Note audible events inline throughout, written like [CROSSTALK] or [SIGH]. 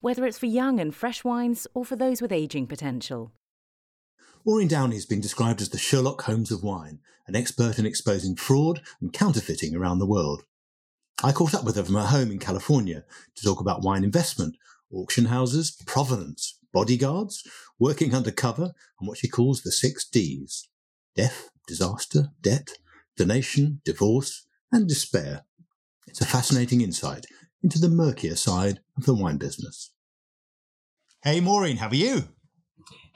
whether it's for young and fresh wines or for those with aging potential. Maureen Downey has been described as the Sherlock Holmes of wine, an expert in exposing fraud and counterfeiting around the world. I caught up with her from her home in California to talk about wine investment, auction houses, provenance, bodyguards, working undercover, and what she calls the six Ds death, disaster, debt, donation, divorce, and despair. It's a fascinating insight into the murkier side of the wine business. Hey, Maureen, how are you?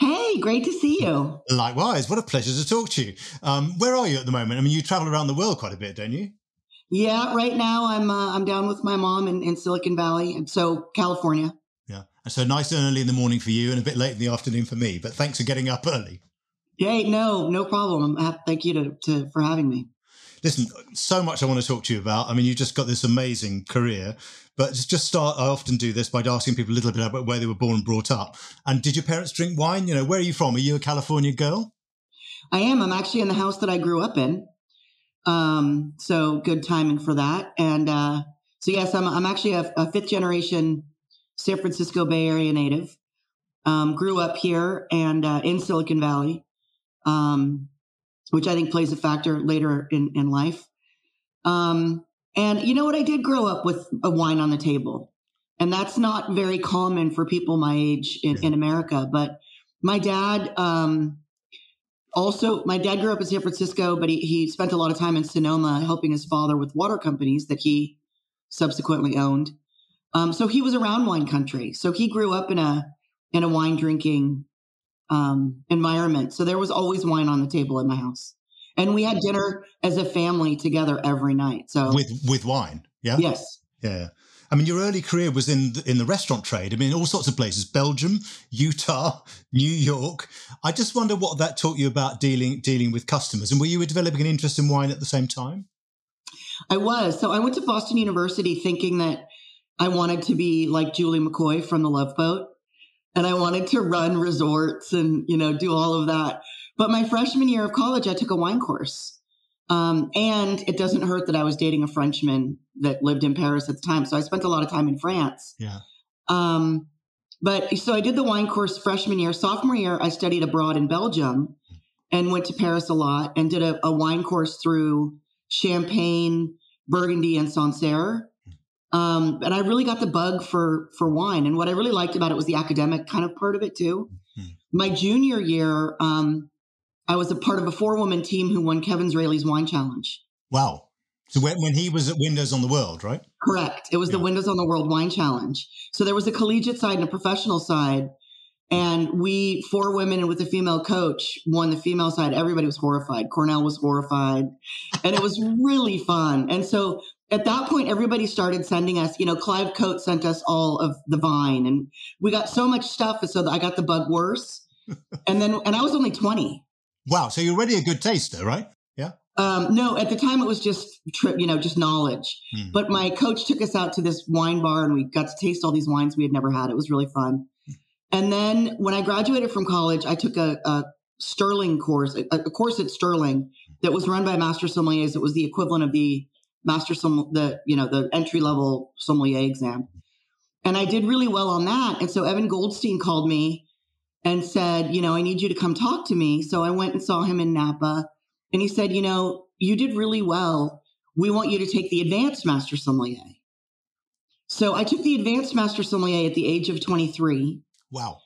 Hey, great to see you. Likewise. What a pleasure to talk to you. Um, where are you at the moment? I mean, you travel around the world quite a bit, don't you? Yeah, right now I'm uh, I'm down with my mom in, in Silicon Valley, and so California. Yeah, and so nice and early in the morning for you, and a bit late in the afternoon for me. But thanks for getting up early. Hey, no, no problem. Thank you to, to for having me. Listen, so much I want to talk to you about. I mean, you just got this amazing career, but just start. I often do this by asking people a little bit about where they were born and brought up. And did your parents drink wine? You know, where are you from? Are you a California girl? I am. I'm actually in the house that I grew up in. Um, so good timing for that. And uh, so yes, I'm I'm actually a, a fifth generation San Francisco Bay Area native. Um, grew up here and uh, in Silicon Valley, um, which I think plays a factor later in in life. Um, and you know what? I did grow up with a wine on the table, and that's not very common for people my age in, in America. But my dad um, also my dad grew up in San Francisco, but he, he spent a lot of time in Sonoma helping his father with water companies that he subsequently owned. Um, so he was around wine country. So he grew up in a in a wine drinking um, environment. So there was always wine on the table in my house, and we had dinner as a family together every night. So with with wine, yeah, yes, yeah. I mean, your early career was in the, in the restaurant trade. I mean, all sorts of places: Belgium, Utah, [LAUGHS] New York. I just wonder what that taught you about dealing dealing with customers. And were you developing an interest in wine at the same time? I was. So I went to Boston University thinking that I wanted to be like Julie McCoy from The Love Boat, and I wanted to run resorts and you know do all of that. But my freshman year of college, I took a wine course. Um, and it doesn't hurt that I was dating a Frenchman that lived in Paris at the time. So I spent a lot of time in France. Yeah. Um, but so I did the wine course freshman year. Sophomore year, I studied abroad in Belgium and went to Paris a lot and did a, a wine course through Champagne, Burgundy, and Sancerre. Um, and I really got the bug for for wine. And what I really liked about it was the academic kind of part of it too. Mm-hmm. My junior year, um, I was a part of a four woman team who won Kevin Zraly's Wine Challenge. Wow. So when, when he was at Windows on the World, right? Correct. It was yeah. the Windows on the World Wine Challenge. So there was a collegiate side and a professional side. And we, four women and with a female coach, won the female side. Everybody was horrified. Cornell was horrified. And it was [LAUGHS] really fun. And so at that point, everybody started sending us, you know, Clive Coates sent us all of the vine. And we got so much stuff. So I got the bug worse. [LAUGHS] and then, and I was only 20. Wow. So you're already a good taster, right? Yeah. Um, no, at the time it was just you know just knowledge. Hmm. But my coach took us out to this wine bar and we got to taste all these wines we had never had. It was really fun. Hmm. And then when I graduated from college, I took a, a Sterling course, a, a, course at Sterling that was run by master sommeliers. It was the equivalent of the master som the you know the entry level sommelier exam. And I did really well on that. And so Evan Goldstein called me and said, you know, I need you to come talk to me. So I went and saw him in Napa and he said, you know, you did really well. We want you to take the advanced master sommelier. So I took the advanced master sommelier at the age of 23. Wow.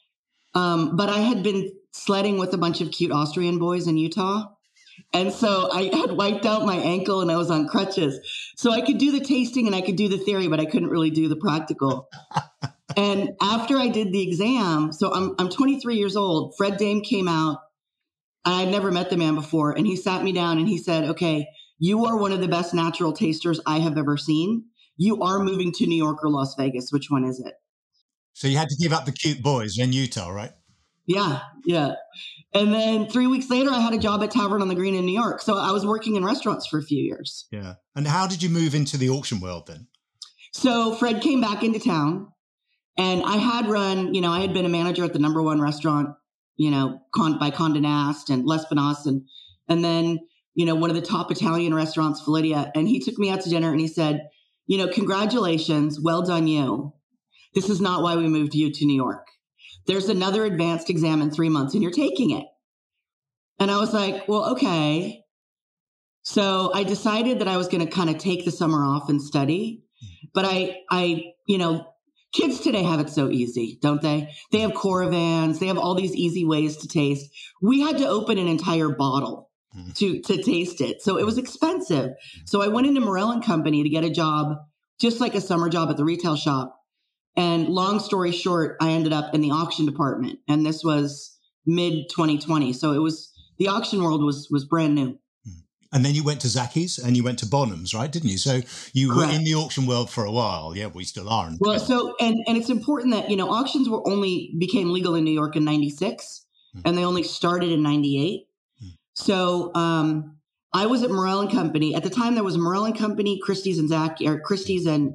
Um, but I had been sledding with a bunch of cute Austrian boys in Utah. And so I [LAUGHS] had wiped out my ankle and I was on crutches. So I could do the tasting and I could do the theory, but I couldn't really do the practical. [LAUGHS] and after I did the exam, so I'm I'm 23 years old. Fred Dame came out. I'd never met the man before, and he sat me down and he said, "Okay, you are one of the best natural tasters I have ever seen. You are moving to New York or Las Vegas. Which one is it?" So you had to give up the cute boys in Utah, right? Yeah, yeah. And then three weeks later, I had a job at Tavern on the Green in New York. So I was working in restaurants for a few years. Yeah. And how did you move into the auction world then? So Fred came back into town, and I had run, you know, I had been a manager at the number one restaurant, you know, con- by Condé Nast and Lespinasse, and and then you know one of the top Italian restaurants, Felidia. And he took me out to dinner, and he said, you know, congratulations, well done, you. This is not why we moved you to New York. There's another advanced exam in three months, and you're taking it. And I was like, well, okay. So I decided that I was going to kind of take the summer off and study. But I, I, you know, kids today have it so easy, don't they? They have Coravins, they have all these easy ways to taste. We had to open an entire bottle mm. to to taste it, so it was expensive. So I went into Morrell and Company to get a job, just like a summer job at the retail shop. And long story short, I ended up in the auction department, and this was mid 2020. So it was the auction world was was brand new. And then you went to Zachys and you went to Bonhams, right? Didn't you? So you Correct. were in the auction world for a while. Yeah, we still are. Well, so and and it's important that you know auctions were only became legal in New York in '96, mm. and they only started in '98. Mm. So um, I was at Morrell and Company at the time. There was Morrell and Company, Christie's and Zach, or Christie's and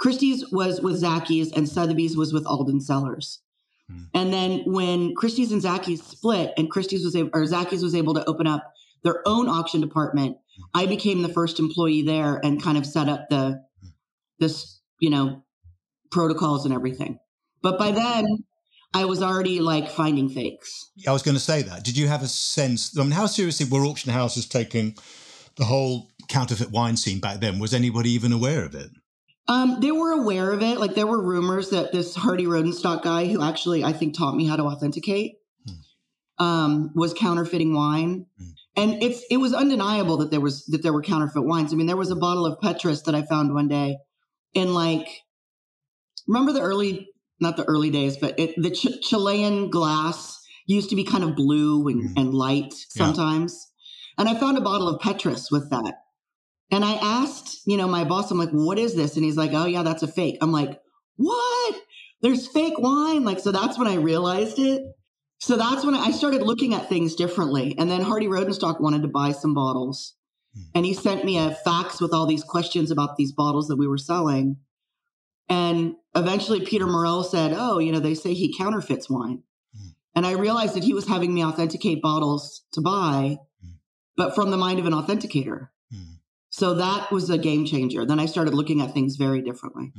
Christie's was with Zachys, and Sotheby's was with Aulden Cellars. Mm. And then when Christie's and Zachys split, and Christie's was able, or Zachys was able to open up their own auction department. I became the first employee there and kind of set up the this, you know, protocols and everything. But by then, I was already like finding fakes. I was going to say that. Did you have a sense? I mean, how seriously were auction houses taking the whole counterfeit wine scene back then? Was anybody even aware of it? Um, they were aware of it. Like there were rumors that this Hardy Rodenstock guy, who actually I think taught me how to authenticate, hmm. um, was counterfeiting wine. Hmm and it's it was undeniable that there was that there were counterfeit wines. I mean, there was a bottle of Petrus that I found one day in like remember the early not the early days, but it, the Ch- Chilean glass used to be kind of blue and, mm. and light sometimes. Yeah. And I found a bottle of Petrus with that. And I asked, you know, my boss, I'm like, what is this? And he's like, oh, yeah, that's a fake. I'm like, what? There's fake wine. Like, so that's when I realized it. So that's when I started looking at things differently. And then Hardy Rodenstock wanted to buy some bottles. Hmm. And he sent me a fax with all these questions about these bottles that we were selling. And eventually Peter Morrell said, Oh, you know, they say he counterfeits wine. Hmm. And I realized that he was having me authenticate bottles to buy, hmm. but from the mind of an authenticator. So that was a game changer. Then I started looking at things very differently.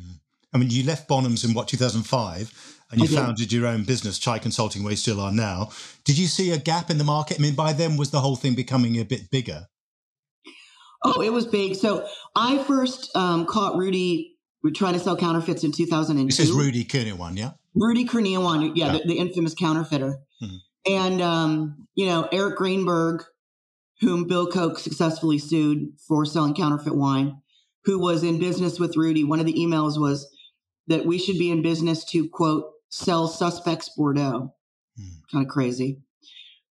I mean, you left Bonhams in what, 2005? and you founded your own business, Chai Consulting, where you still are now. Did you see a gap in the market? I mean, by then, was the whole thing becoming a bit bigger? Oh, it was big. So I first um, caught Rudy trying to sell counterfeits in 2002. This is Rudy Kurniawan, yeah? Rudy Kurniawan, yeah, yeah. The, the, infamous counterfeiter. Mm-hmm. And, um, you know, Eric Greenberg, whom Bill Koch successfully sued for selling counterfeit wine, who was in business with Rudy. One of the emails was that we should be in business to, quote, sell suspects Bordeaux. Hmm. Kind of crazy.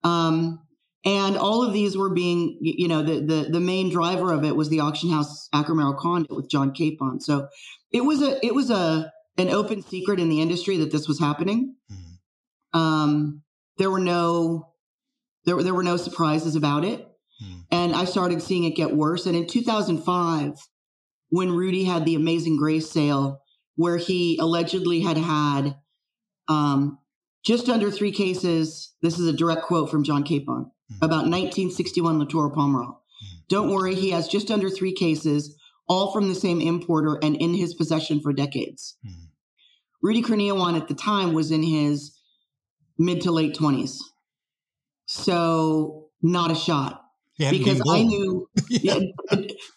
Um, and all of these were being, you know, the, the the main driver of it was the auction house Acker Condit with John Kapon. So it was a it was a an open secret in the industry that this was happening. Hmm. Um, there were no there there were no surprises about it, hmm. and I started seeing it get worse. And in 2005, when Rudy had the Amazing Grace sale, where he allegedly had had um, just under three cases. This is a direct quote from John Kapon mm-hmm. about 1961 Latour Pomerol. Mm-hmm. Don't worry, he has just under three cases, all from the same importer and in his possession for decades. Mm-hmm. Rudy Kurniawan at the time was in his mid to late 20s. So, not a shot. Because I knew, [LAUGHS] yeah.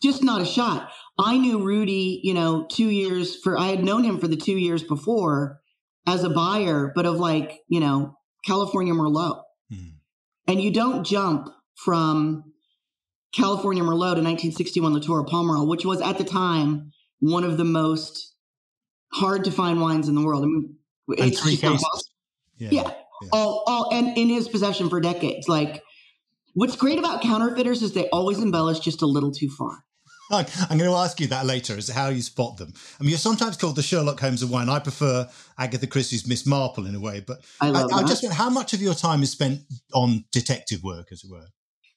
just not a shot. I knew Rudy, you know, two years for, I had known him for the two years before as a buyer, but of like, you know, California Merlot. Mm-hmm. And you don't jump from California Merlot to 1961 Latour Pomerol, which was at the time one of the most hard to find wines in the world. I mean, it's three cases. Yeah. yeah. yeah. All, all, and in his possession for decades. Like, what's great about counterfeiters is they always embellish just a little too far. I'm going to ask you that later, is how you spot them. I mean, you're sometimes called the Sherlock Holmes of wine. I prefer Agatha Christie's Miss Marple in a way, but I, I, I just how much of your time is spent on detective work, as it were?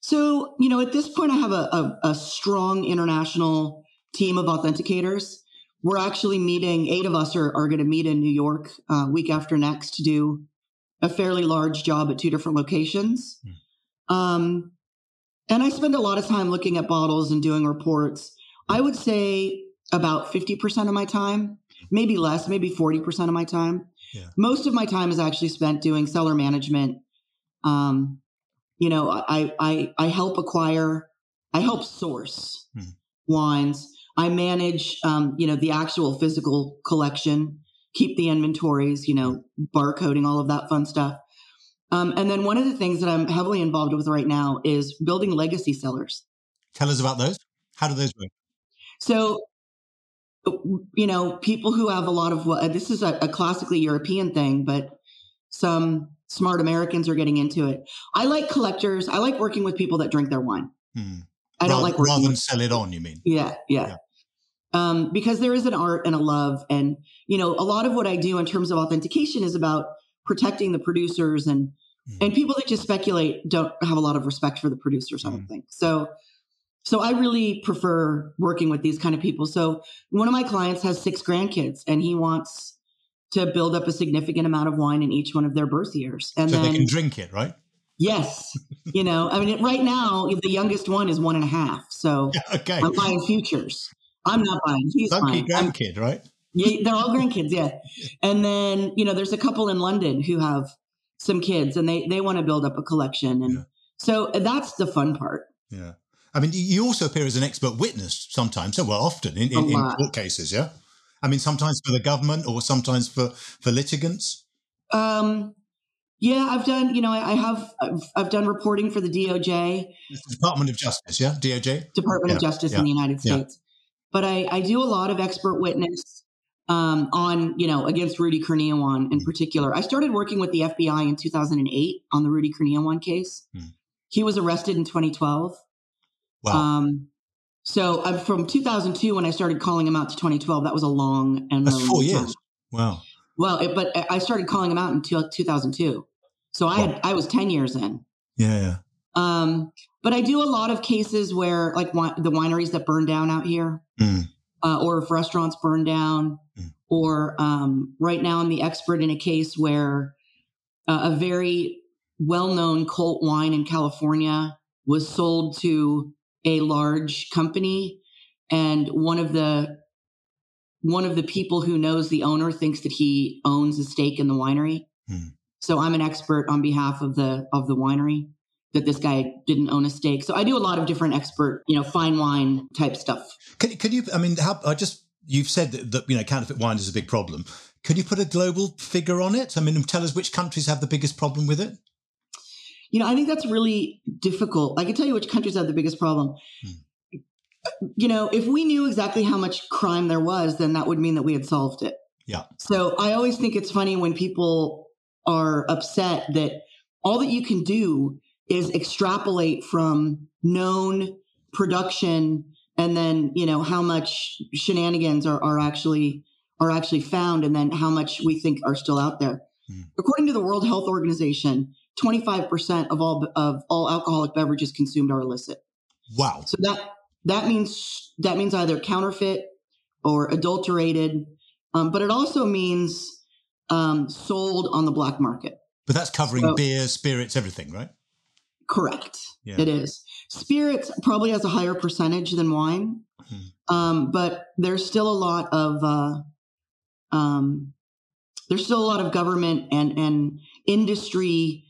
So, you know, at this point, I have a, a, a strong international team of authenticators. We're actually meeting, eight of us are, are going to meet in New York uh, week after next to do a fairly large job at two different locations. Um, and I spend a lot of time looking at bottles and doing reports. I would say about 50% of my time, maybe less, maybe 40% of my time. Yeah. Most of my time is actually spent doing cellar management. Um, you know, I, I, I help acquire, I help source Hmm. wines. I manage, um, you know, the actual physical collection, keep the inventories, you know, barcoding, all of that fun stuff. Um, and then one of the things that I'm heavily involved with right now is building legacy cellars. Tell us about those. How do those work? So, you know, people who have a lot of what this is a, a classically European thing, but some smart Americans are getting into it. I like collectors. I like working with people that drink their wine. Hmm. I don't rather, like rather than sell it on. You mean? Yeah, yeah. Yeah. Um, because there is an art and a love. And, you know, a lot of what I do in terms of authentication is about protecting the producers and Mm. and people that just speculate don't have a lot of respect for the producers, I don't Mm. think. So so I really prefer working with these kind of people. So one of my clients has six grandkids and he wants to build up a significant amount of wine in each one of their birth years. And so then they can drink it, right? yes, [LAUGHS] you know, I mean right now the youngest one is one and a half. So [LAUGHS] okay. I'm buying futures. I'm not buying. He's Lucky buying. I'm- grandkid, right? Yeah, they're all grandkids, yeah. And then you know, there's a couple in London who have some kids, and they they want to build up a collection, and Yeah. so that's the fun part. Yeah. I mean, you also appear as an expert witness sometimes, so well, often in, in, in court cases, yeah? I mean, sometimes for the government or sometimes for, for litigants. Um, yeah, I've done. You know, I, I have. I've, I've done reporting for the DOJ, the Department of Justice, yeah? DOJ? Department of Justice yeah, in the United yeah. States, but I I do a lot of expert witness. Um, on you know against Rudy Kurniawan in particular, I started working with the FBI in 2008 on the Rudy Kurniawan case. Mm. He was arrested in 2012. Wow. Um, so I'm from 2002 when I started calling him out to 2012. That was a long and That's lonely four time. years. Wow. Well, it, but I started calling him out in 2002. So I had, I was 10 years in. Yeah, yeah. Um, but I do a lot of cases where like wi- the wineries that burn down out here, Mm. uh, or if restaurants burn down, Mm. or um, right now I'm the expert in a case where uh, a very well-known cult wine in California was sold to a large company, and one of the one of the people who knows the owner thinks that he owns a stake in the winery. Hmm. So I'm an expert on behalf of the of the winery that this guy didn't own a stake. So I do a lot of different expert, you know, fine wine type stuff. Could, could you, I mean, how, I just, you've said that, that, you know, counterfeit wine is a big problem. Could you put a global figure on it? I mean, tell us which countries have the biggest problem with it? You know, I think that's really difficult. I can tell you which countries have the biggest problem. Hmm. You know, if we knew exactly how much crime there was, then that would mean that we had solved it. Yeah. So I always think it's funny when people are upset that all that you can do is extrapolate from known production and then, you know, how much shenanigans are, are actually are actually found and then how much we think are still out there. Hmm. According to the World Health Organization, 25% of all of all alcoholic beverages consumed are illicit. Wow. So that that means that means either counterfeit or adulterated, um, but it also means um, sold on the black market. But that's covering So- beer, spirits, everything, right? Correct. Yeah. It is. Spirits probably has a higher percentage than wine, Hmm. um, but there's still a lot of uh, um, there's still a lot of government and and industry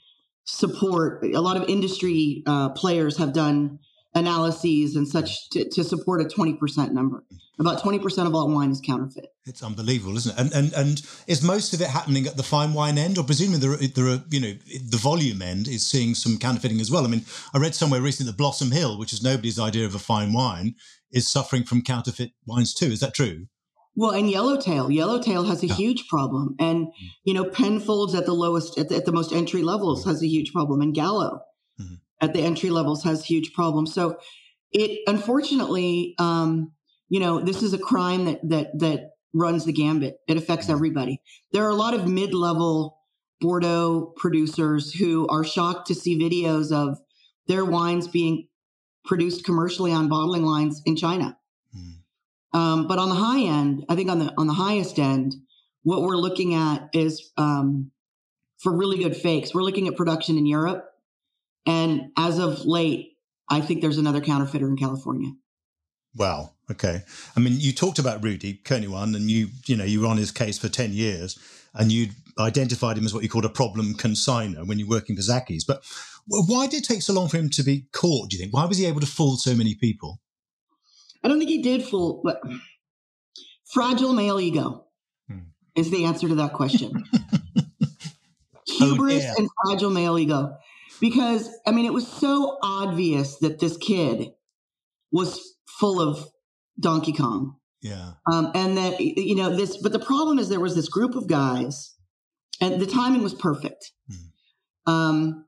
support. A lot of industry uh, players have done analyses and such to, to support a 20% number. About 20% of all wine is counterfeit. It's unbelievable, isn't it? And and and is most of it happening at the fine wine end, or presumably there are, there are you know the volume end is seeing some counterfeiting as well. I mean, I read somewhere recently that Blossom Hill, which is nobody's idea of a fine wine, is suffering from counterfeit wines too. Is that true? Well, and Yellowtail, Yellowtail has a Yeah. huge problem, and you know Penfolds at the lowest, at the, at the most entry levels, has a huge problem, and Gallo. At the entry levels has huge problems. So it unfortunately, um, you know, this is a crime that that that runs the gambit. It affects everybody. There are a lot of mid-level Bordeaux producers who are shocked to see videos of their wines being produced commercially on bottling lines in China. Mm. Um, but on the high end, I think on the on the highest end, what we're looking at is um, for really good fakes. We're looking at production in Europe, and as of late, I think there's another counterfeiter in California. Wow. Okay. I mean, you talked about Rudy Kurniawan, and you, you know, you were on his case for ten years, and you identified him as what you called a problem consigner when you're working for Zachys. But why did it take so long for him to be caught? Do you think? Why was he able to fool so many people? I don't think he did fool, but fragile male ego hmm. is the answer to that question. [LAUGHS] Hubris oh, yeah. and fragile male ego, because I mean, it was so obvious that this kid was full of Donkey Kong. Yeah. Um, and that, you know, this, but the problem is there was this group of guys and the timing was perfect. Mm. Um,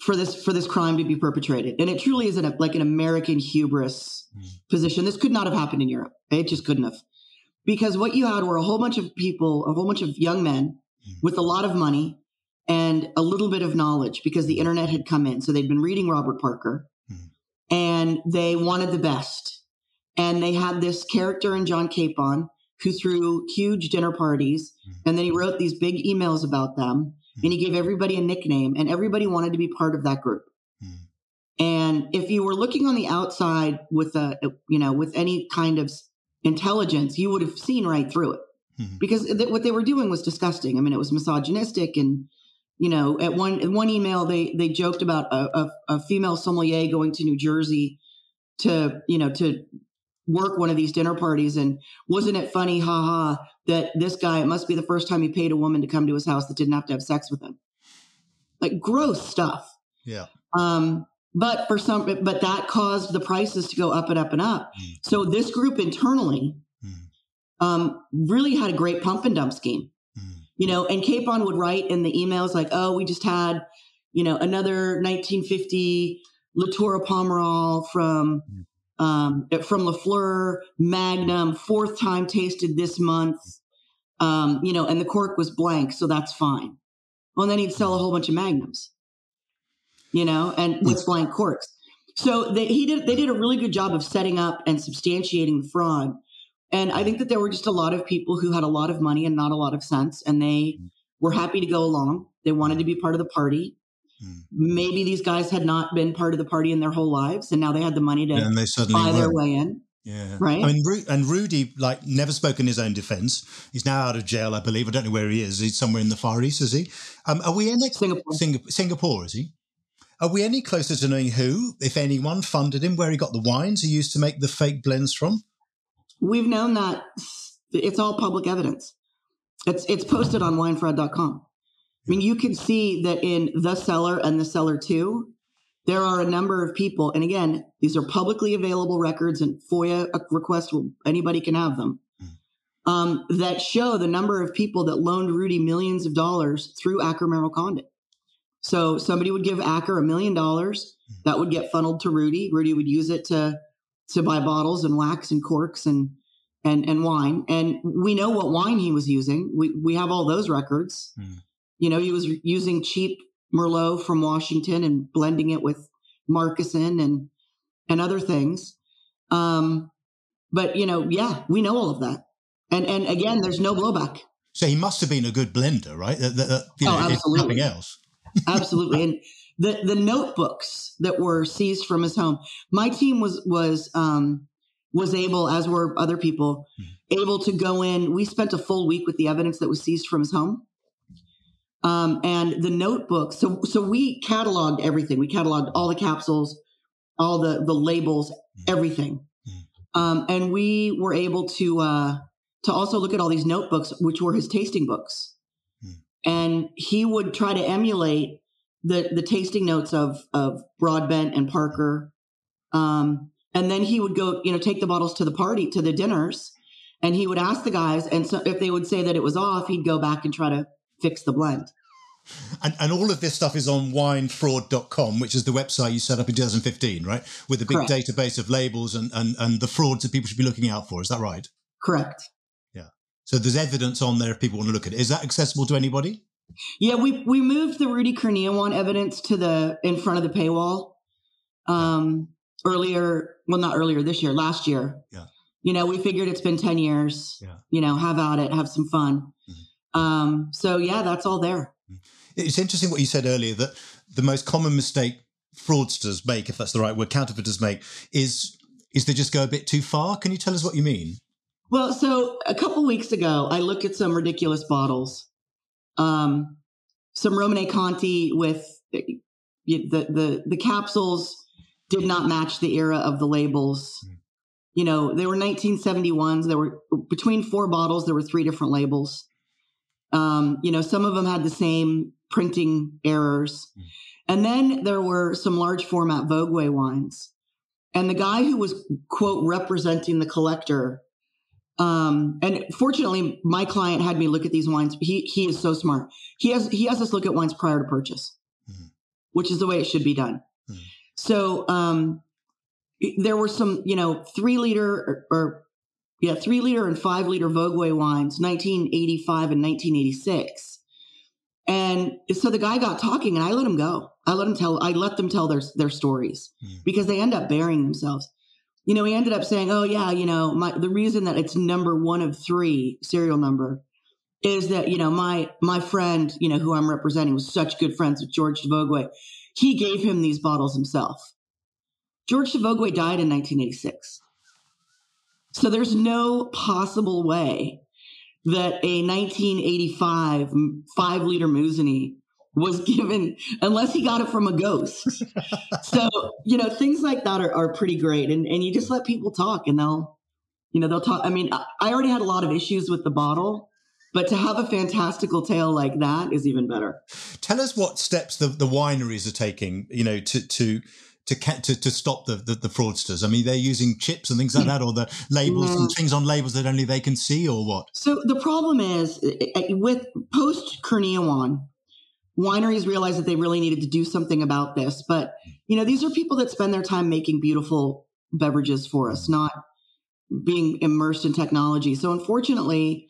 for this for this crime to be perpetrated and it truly is an, like an american hubris mm. position this could not have happened in europe it just couldn't have because what you had were a whole bunch of people a whole bunch of young men mm. with a lot of money and a little bit of knowledge because the internet had come in so they'd been reading robert parker and they wanted the best. And they had this character in John Kapon who threw huge dinner parties, mm-hmm. and then he wrote these big emails about them, mm-hmm. and he gave everybody a nickname, and everybody wanted to be part of that group. Mm-hmm. And if you were looking on the outside with a, you know, with any kind of intelligence, you would have seen right through it, mm-hmm. because th- what they were doing was disgusting. I mean, it was misogynistic and you know, at one in one email they they joked about a, a, a, female sommelier going to New Jersey to you know to work one of these dinner parties, and wasn't it funny, haha, that this guy it must be the first time he paid a woman to come to his house that didn't have to have sex with him, like gross stuff. Yeah. Um, but for some, but that caused the prices to go up and up and up. Mm. So this group internally mm. um, really had a great pump and dump scheme you know, and Kapon would write in the emails like, oh, we just had, you know, another 1950 Latour Pomerol from um, from Lafleur Magnum, fourth time tasted this month, um, you know, and the cork was blank, so that's fine. Well, then he'd sell a whole bunch of Magnums, you know, and with blank corks. So they, he did. They did a really good job of setting up and substantiating the fraud and I think that there were just a lot of people who had a lot of money and not a lot of sense, and they mm. were happy to go along. They wanted to be part of the party. Mm. Maybe these guys had not been part of the party in their whole lives, and now they had the money to and they suddenly buy were. their way in. Yeah. Right. I mean, Ru- and Rudy, like, never spoke in his own defense. He's now out of jail, I believe. I don't know where he is. He's somewhere in the Far East, is he? Um, are we in Singapore. Singapore? Singapore, is he? Are we any closer to knowing who, if anyone, funded him, where he got the wines he used to make the fake blends from? We've known that it's all public evidence. It's it's posted on winefraud.com. I mean, you can see that in the Cellar and the Cellar two, there are a number of people, and again, these are publicly available records and FOIA requests. Anybody can have them. Hmm. Um, that show the number of people that loaned Rudy millions of dollars through Acker Merrall Condit. So somebody would give Acker a million dollars, hmm. that would get funneled to Rudy. Rudy would use it to to buy bottles and wax and corks and and and wine. And we know what wine he was using. We we have all those records. Mm. You know, he was using cheap Merlot from Washington and blending it with Marcassin and and other things. Um, but you know, yeah, we know all of that. And and again, there's no blowback. So he must have been a good blender, right? you know, oh, absolutely. Nothing else. [LAUGHS] absolutely. And the the notebooks that were seized from his home. My team was was um, was able, as were other people, mm-hmm. able to go in. We spent a full week with the evidence that was seized from his home. Um, and the notebooks. So so we cataloged everything. We cataloged all the capsules, all the the labels, mm-hmm. everything. Mm-hmm. Um, and we were able to uh, to also look at all these notebooks, which were his tasting books. And he would try to emulate the the tasting notes of of Broadbent and Parker. Um, and then he would go, you know, take the bottles to the party, to the dinners, and he would ask the guys, and so if they would say that it was off, he'd go back and try to fix the blend. And, and all of this stuff is on winefraud.com, which is the website you set up in 2015, right? With a big Correct. database of labels and, and, and the frauds that people should be looking out for. Is that right? Correct. Yeah. So there's evidence on there if people want to look at it. Is that accessible to anybody? Yeah, we we moved the Rudy Kurniawan evidence to the in front of the paywall. Um, earlier, well, not earlier this year, last year. Yeah. You know, we figured it's been ten years. Yeah. You know, have at it, have some fun. Um, so yeah, that's all there. It's interesting what you said earlier that the most common mistake fraudsters make, if that's the right word, counterfeiters make, is is they just go a bit too far. Can you tell us what you mean? Well, so a couple weeks ago, I looked at some ridiculous bottles. Um, some Romanée-Conti with the the the capsules did not match the era of the labels. Mm. You know, they were 1971s. There were between four bottles. There were three different labels. Um, you know, some of them had the same printing errors, Mm. and then there were some large format Vogüé wines. And the guy who was quote representing the collector um, and fortunately, my client had me look at these wines. He he is so smart. He has he has us look at wines prior to purchase, Mhm. which is the way it should be done. Mhm. So um, there were some, you know, three liter or, or yeah, three liter and five liter Vogüé wines, 1985 and 1986. And so the guy got talking, and I let him go. I let him tell. I let them tell their their stories Mhm. because they end up burying themselves you know, he ended up saying, "Oh yeah, you know, my the reason that it's number one of three serial number is that you know my my friend, you know, who I'm representing was such good friends with George de Vogüé. He gave him these bottles himself. George de Vogüé died in 1986, so there's no possible way that a 1985 five liter Musigny was [LAUGHS] given unless he got it from a ghost. so, you know, things like that are, are pretty great. And and you just let people talk and they'll, you know, they'll talk. I mean, I already had a lot of issues with the bottle, but to have a fantastical tale like that is even better. Tell us what steps the, the wineries are taking, you know, to to to to, to stop the, the the fraudsters. I mean, they're using chips and things like that, or the [CLEARS THROAT] labels and things on labels that only they can see, or what? So the problem is eh, eh, with post Kurniawan, wineries realized that they really needed to do something about this. But you know, these are people that spend their time making beautiful beverages for us, not being immersed in technology. So unfortunately,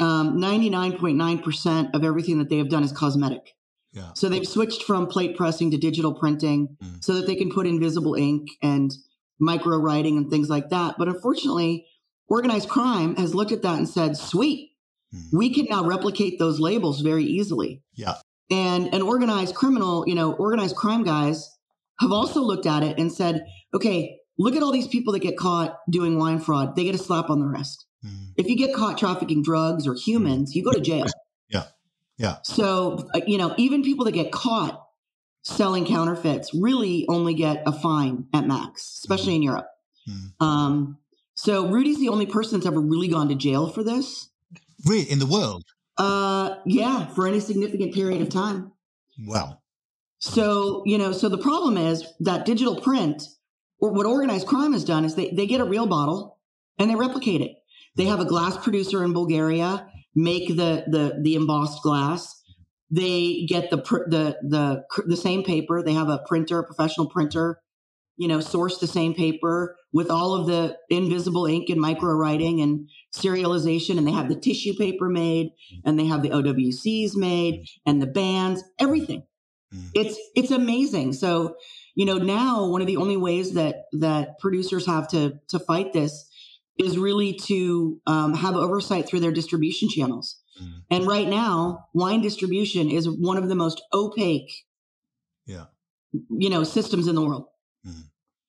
um, 99.9% of everything that they have done is cosmetic. Yeah. So they've switched from plate pressing to digital printing Mm. so that they can put invisible ink and micro writing and things like that. But unfortunately, organized crime has looked at that and said, sweet, Mm. we can now replicate those labels very easily. Yeah. And an organized criminal, you know, organized crime guys have also looked at it and said, okay, look at all these people that get caught doing wine fraud. They get a slap on the wrist. Mm. If you get caught trafficking drugs or humans, you go to jail. [LAUGHS] Yeah. Yeah. So, uh, you know, even people that get caught selling counterfeits really only get a fine at max, especially in Europe. Mm. Um, so Rudy's the only person that's ever really gone to jail for this. Really, in the world? Uh, yeah, for any significant period of time. Wow. So, you know, so the problem is that digital print, or what organized crime has done is they, they get a real bottle and they replicate it. They have a glass producer in Bulgaria make the the the embossed glass. They get the pr- the the the same paper. They have a printer, a professional printer, you know, source the same paper with all of the invisible ink and micro writing and serialization. And they have the tissue paper made, and they have the OWCs made, and the bands, everything Mm. it's it's amazing so you know now one of the only ways that that producers have to to fight this is really to um, have oversight through their distribution channels Mm. and right now wine distribution is one of the most opaque Yeah. you know systems in the world.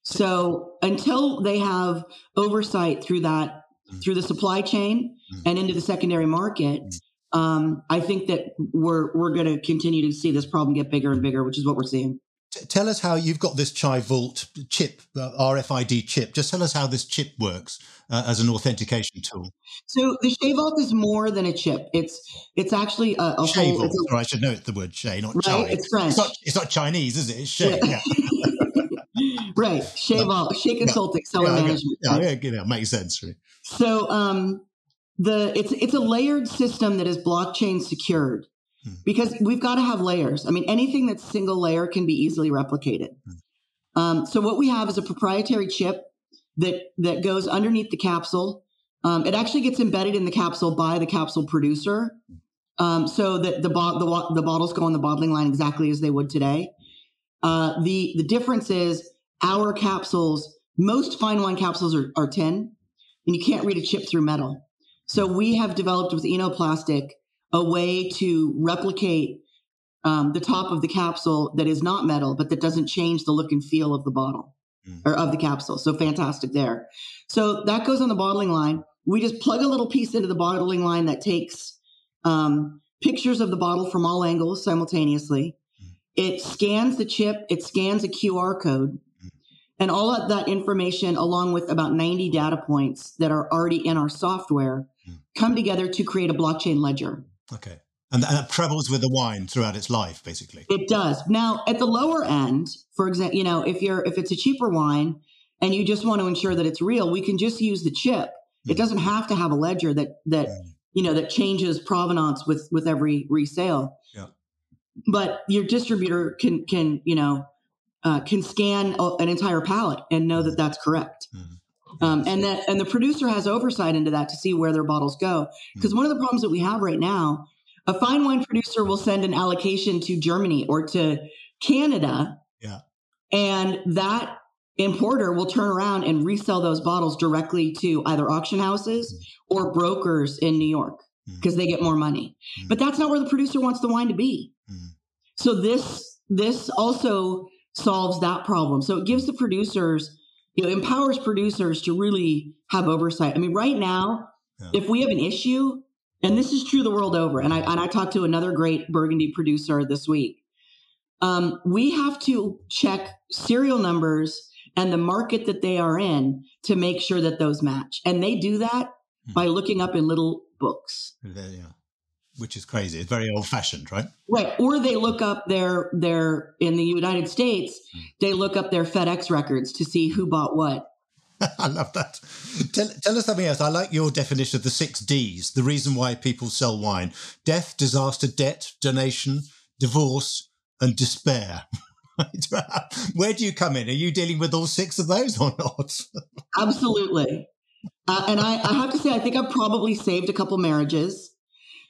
So until they have oversight through that Mm. through the supply chain Mm. and into the secondary market um, i think that we're we're going to continue to see this problem get bigger and bigger which is what we're seeing T- tell us how you've got this Chai Vault chip, uh, RFID chip. Just tell us how this chip works uh, as an authentication tool. So the Chai Vault is more than a chip. It's it's actually a, a whole. Vault. It's a- I should know it's the word Shay, not Right, Chai. it's French. not, it's not Chinese, is it? It's Shay. Yeah. Yeah. [LAUGHS] right, Chai Vault, Chai Consulting, cellar Yeah, management. Yeah, yeah, yeah, makes sense. Really. So um, the it's it's a layered system that is blockchain secured. because we've got to have layers. I mean, anything that's single layer can be easily replicated. Um, so what we have is a proprietary chip that that goes underneath the capsule. Um, it actually gets embedded in the capsule by the capsule producer, um, so that the, bo- the the bottles go on the bottling line exactly as they would today. Uh, the the difference is our capsules. Most fine wine capsules are, are tin, and you can't read a chip through metal. So we have developed with Enoplastic a way to replicate um, the top of the capsule that is not metal, but that doesn't change the look and feel of the bottle mm. or of the capsule. So fantastic there. So that goes on the bottling line. We just plug a little piece into the bottling line that takes um, pictures of the bottle from all angles simultaneously. It scans the chip, it scans a QR code, and all of that information, along with about 90 data points that are already in our software, come together to create a blockchain ledger. Okay. And that travels with the wine throughout its life, basically. It does. Now, at the lower end, for example, you know, if you're if it's a cheaper wine and you just want to ensure that it's real, we can just use the chip. Mm. It doesn't have to have a ledger that that mm. you know that changes provenance with with every resale. Yeah. But your distributor can can you know uh, can scan an entire pallet and know that that's correct. Mm. Um, and that and the producer has oversight into that to see where their bottles go. Because hmm. one of the problems that we have right now, a fine wine producer will send an allocation to Germany or to Canada, yeah, and that importer will turn around and resell those bottles directly to either auction houses mm. or brokers in New York because mm. they get more money. Mm. But that's not where the producer wants the wine to be. So this this also solves that problem. So it gives the producers you know, empowers producers to really have oversight. I mean, right now, yeah. if we have an issue, and this is true the world over, and I and I talked to another great Burgundy producer this week. Um, we have to check serial numbers and the market that they are in to make sure that those match, and they do that hmm. by looking up in little books. Yeah which is crazy. It's very old fashioned, right? Right. Or they look up their their in the United States, they look up their FedEx records to see who bought what. [LAUGHS] I love that. Tell, tell us something else. I like your definition of the six D's, the reason why people sell wine death, disaster, debt, donation, divorce, and despair. [LAUGHS] [LAUGHS] Where do you come in? Are you dealing with all six of those or not? Absolutely. Uh, and I, I have to say, I think I've probably saved a couple marriages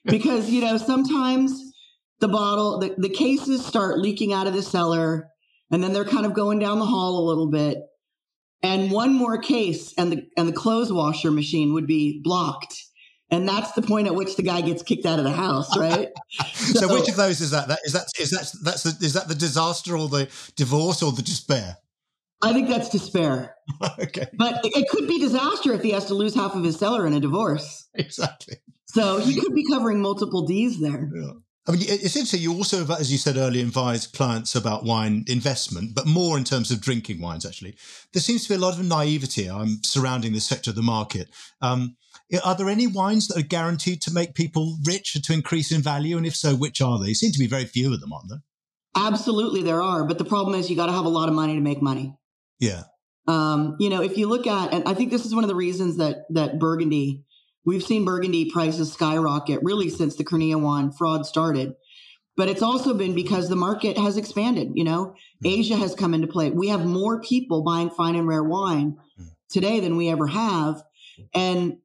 because you know sometimes the bottle the, the cases start leaking out of the cellar and then they're kind of going down the hall a little bit. And one more case and the and the clothes washer machine would be blocked. And that's the point at which the guy gets kicked out of the house right? So, [LAUGHS] so, which of those is that? That is that is that that's the, is that the disaster or the divorce or the despair I think that's despair. [LAUGHS] okay. But it could be disaster if he has to lose half of his cellar in a divorce. Exactly. So he could be covering multiple D's there. Yeah. I mean, it's interesting. You also, as you said earlier, advise clients about wine investment, but more in terms of drinking wines. Actually, there seems to be a lot of naivety um, surrounding this sector of the market. Um, are there any wines that are guaranteed to make people rich or to increase in value? And if so, which are they? Seem to be very few of them, aren't there? Absolutely, there are. But the problem is, you got to have a lot of money to make money. Yeah. Um, you know, if you look at, and I think this is one of the reasons that that Burgundy We've seen Burgundy prices skyrocket really since the Kurniawan fraud started. But it's also been because the market has expanded. You know, mm. Asia has come into play. We have more people buying fine and rare wine mm. today than we ever have, and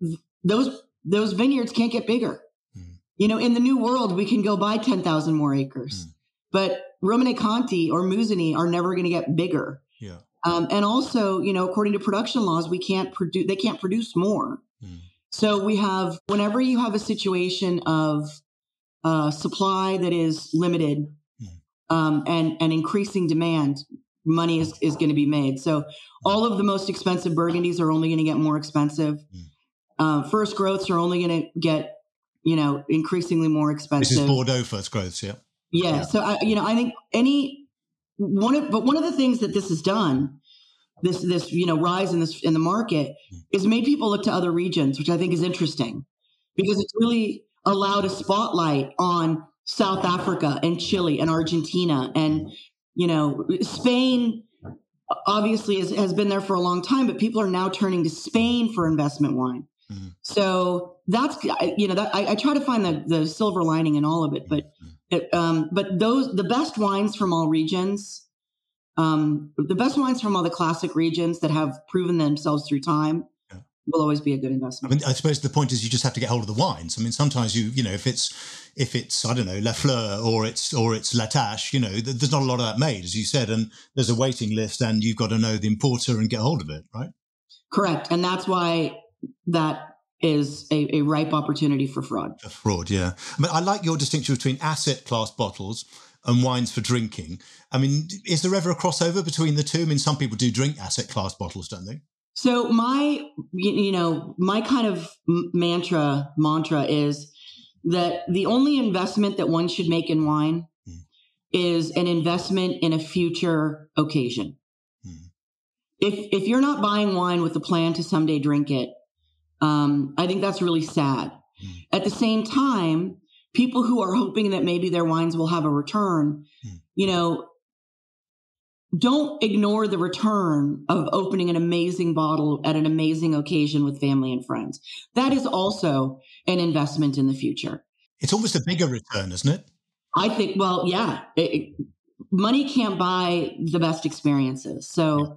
th- those those vineyards can't get bigger. Mm. You know, in the new world, we can go buy ten thousand more acres, mm. but Romanée-Conti or Musigny are never going to get bigger. Yeah. Um, and also, you know, according to production laws, we can't produce. They can't produce more. Mm. So we have, whenever you have a situation of uh, supply that is limited hmm. um, and, and increasing demand, money is, is going to be made. So all of the most expensive Burgundies are only going to get more expensive. Hmm. Uh, first growths are only going to get, you know, increasingly more expensive. This is Bordeaux first growths, yeah. Yeah. yeah. So I, you know, I think any one of, but one of the things that this has done this this you know rise in this in the market is made people look to other regions, which I think is interesting because it's really allowed a spotlight on South Africa and Chile and Argentina and you know Spain obviously is, has been there for a long time, but people are now turning to Spain for investment wine. Mm-hmm. So that's you know that I, I try to find the the silver lining in all of it, but it, um, but those the best wines from all regions, um, the best wines from all the classic regions that have proven themselves through time will always be a good investment. I mean, I suppose the point is you just have to get hold of the wines. I mean, sometimes you, you know, if it's, if it's, I don't know, Lafleur or it's, or it's La Tâche, you know, there's not a lot of that made, as you said, and there's a waiting list and you've got to know the importer and get hold of it, right? Correct. And that's why that is a, a ripe opportunity for fraud. For fraud, yeah. I, mean, I like your distinction between asset class bottles and wines for drinking. I mean, is there ever a crossover between the two? I mean, some people do drink asset class bottles, don't they? So my, you know, my kind of mantra mantra is that the only investment that one should make in wine mm. is an investment in a future occasion. Mm. If if you're not buying wine with the plan to someday drink it, um, I think that's really sad. Mm. At the same time, people who are hoping that maybe their wines will have a return, mm. you know, don't ignore the return of opening an amazing bottle at an amazing occasion with family and friends. That is also an investment in the future. It's almost a bigger return, isn't it? I think, well, yeah. It, money can't buy the best experiences. So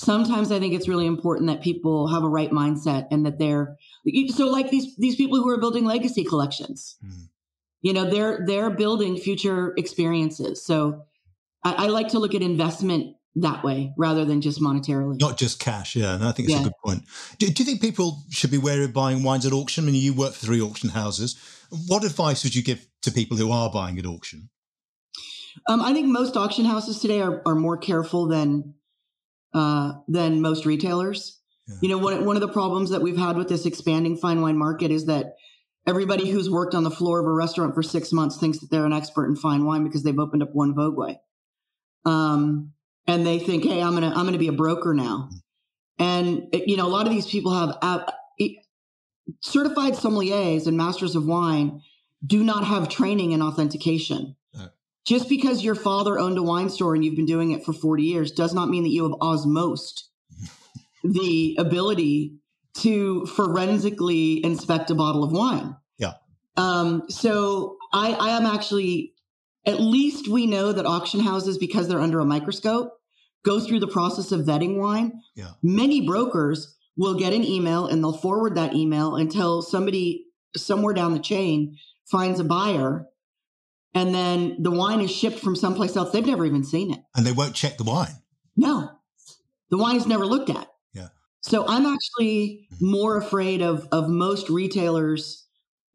sometimes I think it's really important that people have a right mindset and that they're so like these these people who are building legacy collections. Mm. You know, they're they're building future experiences. So I, I, like to look at investment that way rather than just monetarily. Not just cash, yeah. And I think it's yeah. a good point. Do, do, you think people should be wary of buying wines at auction? I mean, you work for three auction houses. What advice would you give to people who are buying at auction? Um, I think most auction houses today are, are more careful than uh, than most retailers. Yeah. You know, one one of the problems that we've had with this expanding fine wine market is that everybody who's worked on the floor of a restaurant for six months thinks that they're an expert in fine wine because they've opened up one Vogüé um, and they think, "Hey, I'm gonna I'm gonna be a broker now." And you know, a lot of these people have uh, certified sommeliers and masters of wine do not have training in authentication. Just because your father owned a wine store and you've been doing it for 40 years does not mean that you have osmosed [LAUGHS] the ability to forensically inspect a bottle of wine. Yeah. Um, so I, I am actually at least we know that auction houses, because they're under a microscope, go through the process of vetting wine. Yeah. Many brokers will get an email and they'll forward that email until somebody somewhere down the chain finds a buyer and then the wine is shipped from someplace else. They've never even seen it. And they won't check the wine. No. The wine is never looked at. Yeah. So I'm actually mm-hmm. more afraid of of most retailers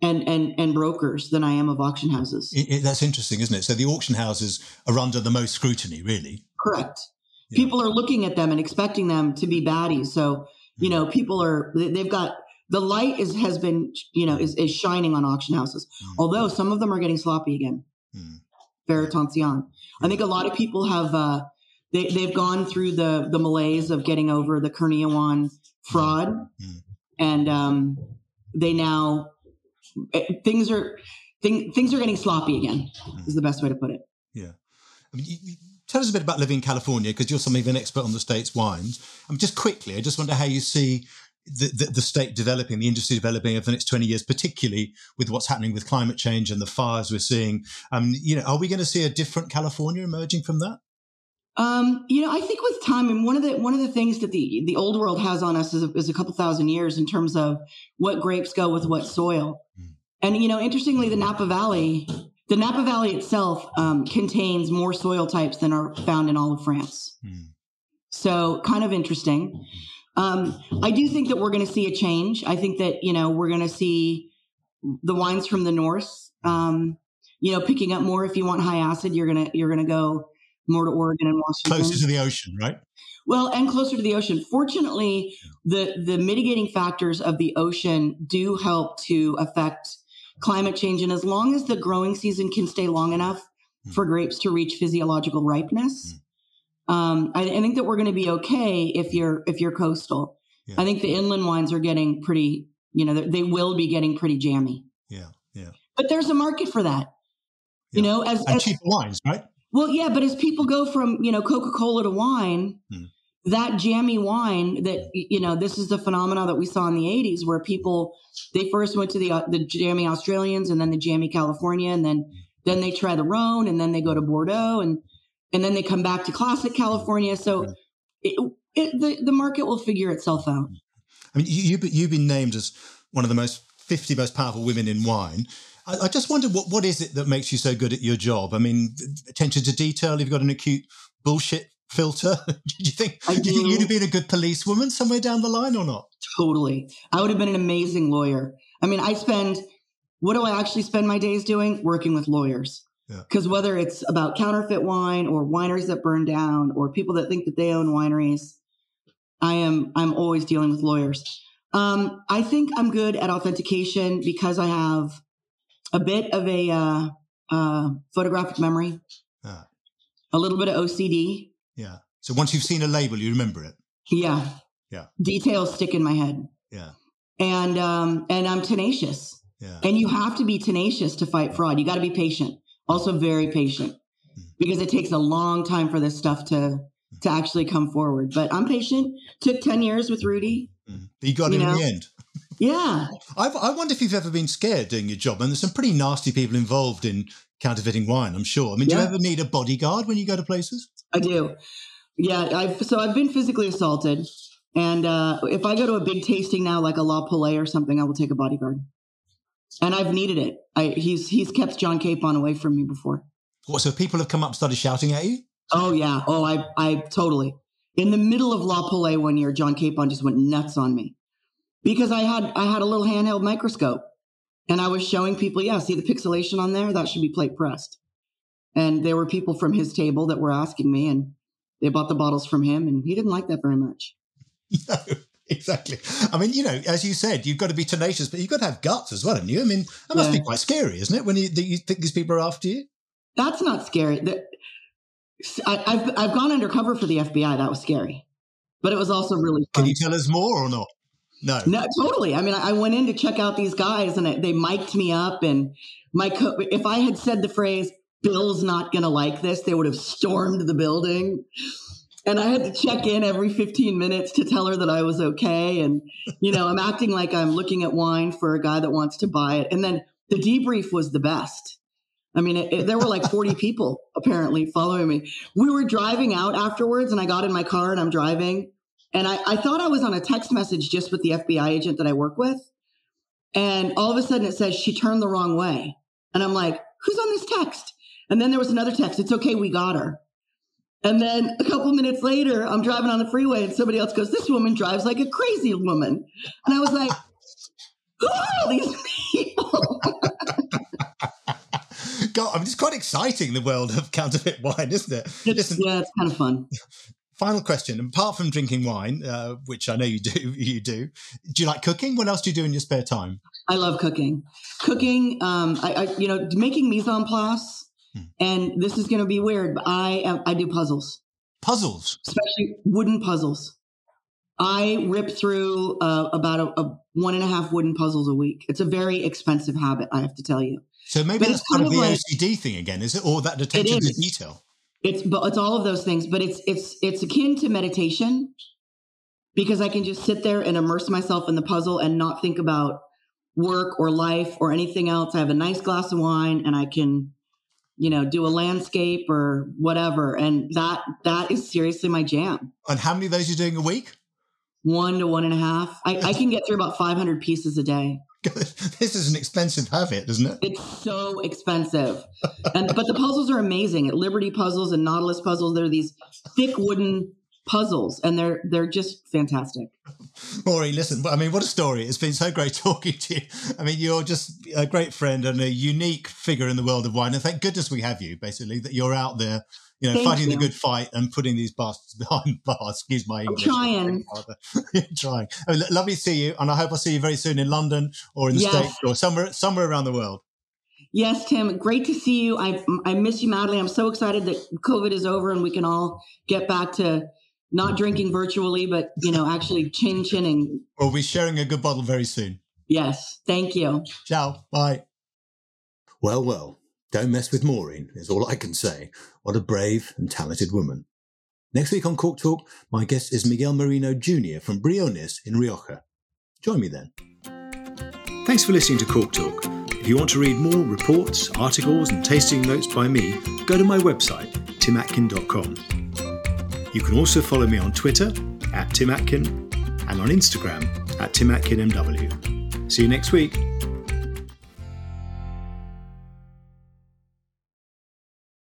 and and and brokers than I am of auction houses. It, it, that's interesting, isn't it? So the auction houses are under the most scrutiny, really. Correct. Yeah. People are looking at them and expecting them to be baddies. So you know, people are they've got the light is has been you know is, is shining on auction houses. Mm. Although some of them are getting sloppy again. Mm. I think a lot of people have uh, they they've gone through the the malaise of getting over the Kurniawan fraud, mm. and um, they now Eh, things are thing, things are getting sloppy again. Is the best way to put it. Yeah. I mean, you, you, tell us a bit about living in California because you're something of an expert on the state's wines. I mean, just quickly, I just wonder how you see the, the, the, state developing, the industry developing over the next 20 years, particularly with what's happening with climate change and the fires we're seeing. Um, you know, are we going to see a different California emerging from that? Um, you know, I think with time, and one of the one of the things that the the old world has on us is a, is a couple thousand years in terms of what grapes go with what soil. Mm. And you know, interestingly, the Napa Valley, the Napa Valley itself um, contains more soil types than are found in all of France. Mm. So, kind of interesting. Um, I do think that we're going to see a change. I think that you know we're going to see the wines from the north, um, you know, picking up more. If you want high acid, you're gonna you're gonna go more to Oregon and Washington. Closer to the ocean, right? Well, and closer to the ocean. Fortunately, the the mitigating factors of the ocean do help to affect climate change. And as long as the growing season can stay long enough mm. for grapes to reach physiological ripeness, mm. Um, I, I, think that we're going to be okay if you're if you're coastal. Yeah. I think the inland wines are getting pretty. You know, they will be getting pretty jammy. Yeah, yeah. But there's a market for that. Yeah. You know, as, and as cheap wines, right? Well, yeah, but as people go from you know Coca Cola to wine, hmm. that jammy wine that you know this is the phenomena that we saw in the 80s where people they first went to the uh, the jammy australians and then the jammy california and then then they try the rhone and then they go to bordeaux and and then they come back to classic california so it, it, the, the market will figure itself out i mean you, you've been named as one of the most 50 most powerful women in wine I, I just wonder what, what is it that makes you so good at your job? I mean, attention to detail. You've got an acute bullshit filter? [LAUGHS] do you think do. you think you'd have been a good policewoman somewhere down the line or not? Totally. I would have been an amazing lawyer. I mean, I spend what do I actually spend my days doing? Working with lawyers. Because yeah. whether it's about counterfeit wine or wineries that burn down or people that think that they own wineries, I am I'm always dealing with lawyers. Um, I think I'm good at authentication because I have a bit of a uh, uh, photographic memory, ah. a little bit of OCD. Yeah. So once you've seen a label, you remember it. Yeah. Yeah. Details stick in my head. Yeah. And um, and I'm tenacious. Yeah. And you have to be tenacious to fight fraud. You got to be patient. Also very patient mm. because it takes a long time for this stuff to to actually come forward. But I'm patient. Took 10 years with Rudy. Mm. But you got you know? in the end. Yeah. I, I wonder if you've ever been scared doing your job. And there's some pretty nasty people involved in counterfeiting wine, I'm sure. I mean, yeah. do you ever need a bodyguard when you go to places? I do. Yeah. I've, so I've been physically assaulted. And uh, if I go to a big tasting now, like a La Paulée or something, I will take a bodyguard. And I've needed it. I, he's he's kept John Kapon away from me before. What? So people have come up, started shouting at you? Oh yeah. Oh, I I totally. In the middle of La Paulée one year, John Kapon just went nuts on me because I had I had a little handheld microscope and I was showing people, yeah, see the pixelation on there? That should be plate pressed. And there were people from his table that were asking me and they bought the bottles from him and he didn't like that very much. [LAUGHS] No, [LAUGHS] exactly. I mean, you know, as you said, you've got to be tenacious, but you've got to have guts as well, haven't you? I mean, that must yeah. be quite scary, isn't it, when you, you think these people are after you? That's not scary. I, I've, I've gone undercover for the FBI. That was scary. But it was also really fun. Can you tell us more or not? No, no, totally. I mean, I went in to check out these guys, and they mic'd me up. And my co- if I had said the phrase "Bill's not going to like this," they would have stormed the building. And I had to check in every 15 minutes to tell her that I was okay. And you know, I'm acting like I'm looking at wine for a guy that wants to buy it. And then the debrief was the best. I mean, it, it, there were like 40 people apparently following me. We were driving out afterwards, and I got in my car and I'm driving and I, I thought I was on a text message just with the FBI agent that I work with. And all of a sudden it says she turned the wrong way. And I'm like, who's on this text? And then there was another text. It's okay. We got her. And then a couple minutes later, I'm driving on the freeway and somebody else goes, this woman drives like a crazy woman. And I was like, who are all these people? [LAUGHS] God, I mean, it's quite exciting, the world of counterfeit wine, isn't it? It's, Listen, yeah, it's kind of fun [LAUGHS] final question apart from drinking wine uh, which i know you do [LAUGHS] you do do you like cooking what else do you do in your spare time i love cooking cooking um, I, I, you know making mise en place hmm. and this is going to be weird but i i do puzzles. Puzzles? Especially wooden puzzles. I rip through uh, about a, a, one and a half wooden puzzles a week. It's a very expensive habit i have to tell you. So maybe but that's kind of the like, ocd thing again. Is it or that attention to detail? It's but it's all of those things but it's it's it's akin to meditation because i can just sit there and immerse myself in the puzzle and not think about work or life or anything else. I have a nice glass of wine and i can you know do a landscape or whatever and that that is seriously my jam and how many of those are you doing a week one to one and a half i, I [LAUGHS] can get through about 500 pieces a day [LAUGHS] this is an expensive habit, isn't it? It's so expensive. and but the puzzles are amazing. At Liberty Puzzles and Nautilus Puzzles, they're these thick wooden puzzles and they're they're just fantastic. Maureen, listen, I mean, what a story. It's been so great [LAUGHS] talking to you. I mean, you're just a great friend and a unique figure in the world of wine. And thank goodness we have you, basically, that you're out there you know, Thank fighting you. the good fight and putting these bastards [LAUGHS] behind bars. Excuse my English. I'm trying. [LAUGHS] trying. I mean, lovely to see you, and I hope I'll see you very soon in London or in the yes. States or somewhere somewhere around the world. Yes, Tim. Great to see you. I I miss you madly. I'm so excited that COVID is over and we can all get back to not drinking virtually, but you know, actually chin chinning. We'll be sharing a good bottle very soon. Yes. Thank you. Ciao. Bye. Well, well. Don't mess with Maureen, is all I can say. What a brave and talented woman. Next week on Cork Talk, my guest is Miguel Merino Jr. from Briones in Rioja. Join me then. Thanks for listening to Cork Talk. If you want to read more reports, articles, and tasting notes by me, go to my website, timatkin.com. You can also follow me on Twitter at timatkin and on Instagram at timatkinmw. See you next week.